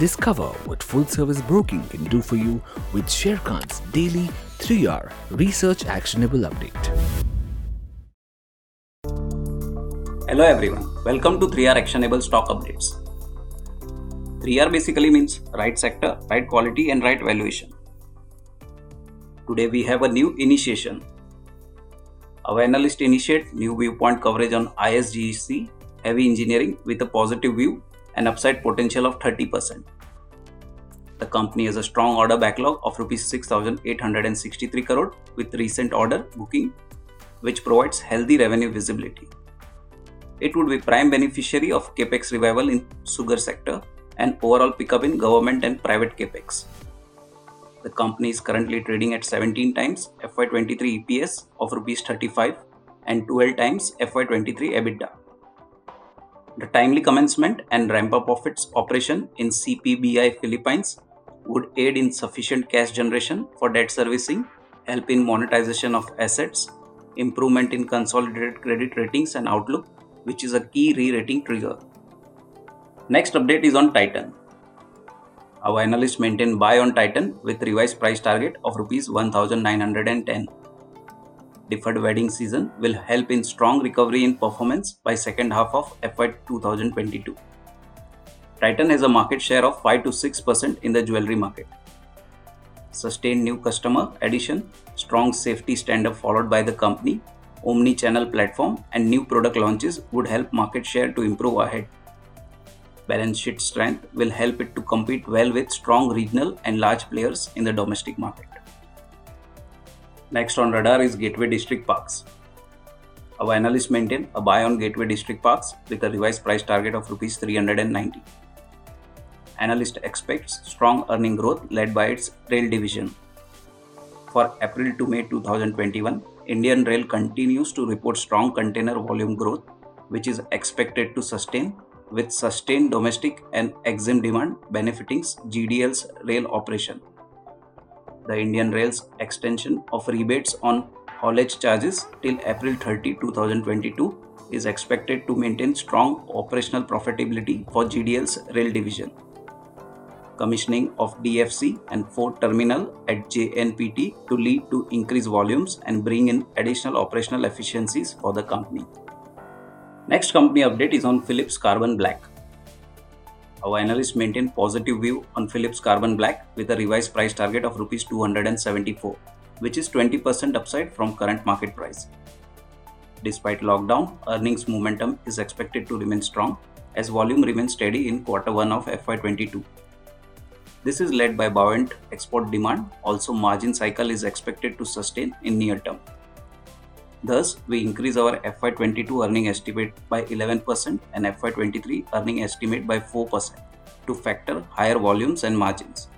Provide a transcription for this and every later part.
Discover what full service broking can do for you with Sharekhan's daily 3R research actionable update. Hello everyone, welcome to 3R Actionable Stock Updates. 3R basically means right sector, right quality, and right valuation. Today we have a new initiation. Our analyst initiate new viewpoint coverage on ISGEC heavy engineering with a positive view and upside potential of 30%. The company has a strong order backlog of rupees 6863 crore with recent order booking which provides healthy revenue visibility. It would be prime beneficiary of capex revival in sugar sector and overall pickup in government and private capex. The company is currently trading at 17 times FY23 EPS of rupees 35 and 12 times FY23 EBITDA. The timely commencement and ramp up of its operation in CBPI Philippines would aid in sufficient cash generation for debt servicing, help in monetization of assets, improvement in consolidated credit ratings and outlook, which is a key re rating trigger. Next update is on Titan. Our analysts maintain buy on Titan with revised price target of rupees 1910. Deferred wedding season will help in strong recovery in performance by second half of FY 2022. Titan has a market share of 5 to 6% in the jewelry market. Sustained new customer addition, strong safety standard followed by the company, omni-channel platform and new product launches would help market share to improve ahead balance sheet strength will help it to compete well with strong regional and large players in the domestic market. Next on radar is Gateway Distriparks. Our analysts maintain a buy on Gateway Distriparks with a revised price target of Rs 390. Analyst expects strong earning growth led by its rail division. For April to May 2021, Indian Rail continues to report strong container volume growth, which is expected to sustain with sustained domestic and EXIM demand benefiting GDL's rail operation. The Indian Rail's extension of rebates on haulage charges till April 30, 2022 is expected to maintain strong operational profitability for GDL's rail division. Commissioning of DFC and fourth terminal at JNPT to lead to increased volumes and bring in additional operational efficiencies for the company. Next company update is on Phillips Carbon Black. Our analysts maintain positive view on Phillips Carbon Black with a revised price target of rupees 274, which is 20% upside from current market price. Despite lockdown, earnings momentum is expected to remain strong as volume remains steady in quarter 1 of FY22. This is led by buoyant export demand. Also, margin cycle is expected to sustain in near term. Thus, we increase our FY22 earning estimate by 11% and FY23 earning estimate by 4% to factor higher volumes and margins.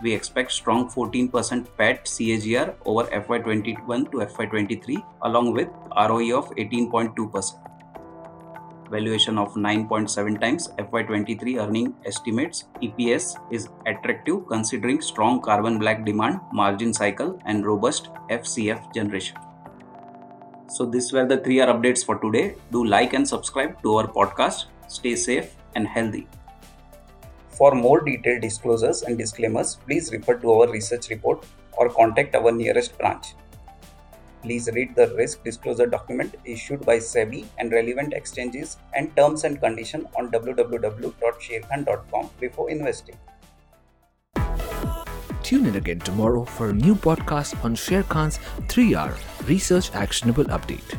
We expect strong 14% PAT CAGR over FY21 to FY23 along with ROE of 18.2%. Valuation of 9.7 times FY23 earning estimates EPS is attractive considering strong carbon black demand, margin cycle and robust FCF generation. So, these were the 3R updates for today. Do like and subscribe to our podcast. Stay safe and healthy. For more detailed disclosures and disclaimers, please refer to our research report or contact our nearest branch. Please read the risk disclosure document issued by SEBI and relevant exchanges and terms and conditions on www.sharekhan.com before investing. Tune in again tomorrow for a new podcast on Sharekhan's 3R Research Actionable Update.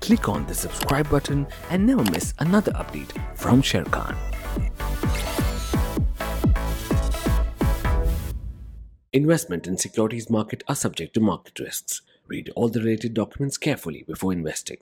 Click on the subscribe button and never miss another update from Sharekhan. Investment in securities market are subject to market risks. Read all the related documents carefully before investing.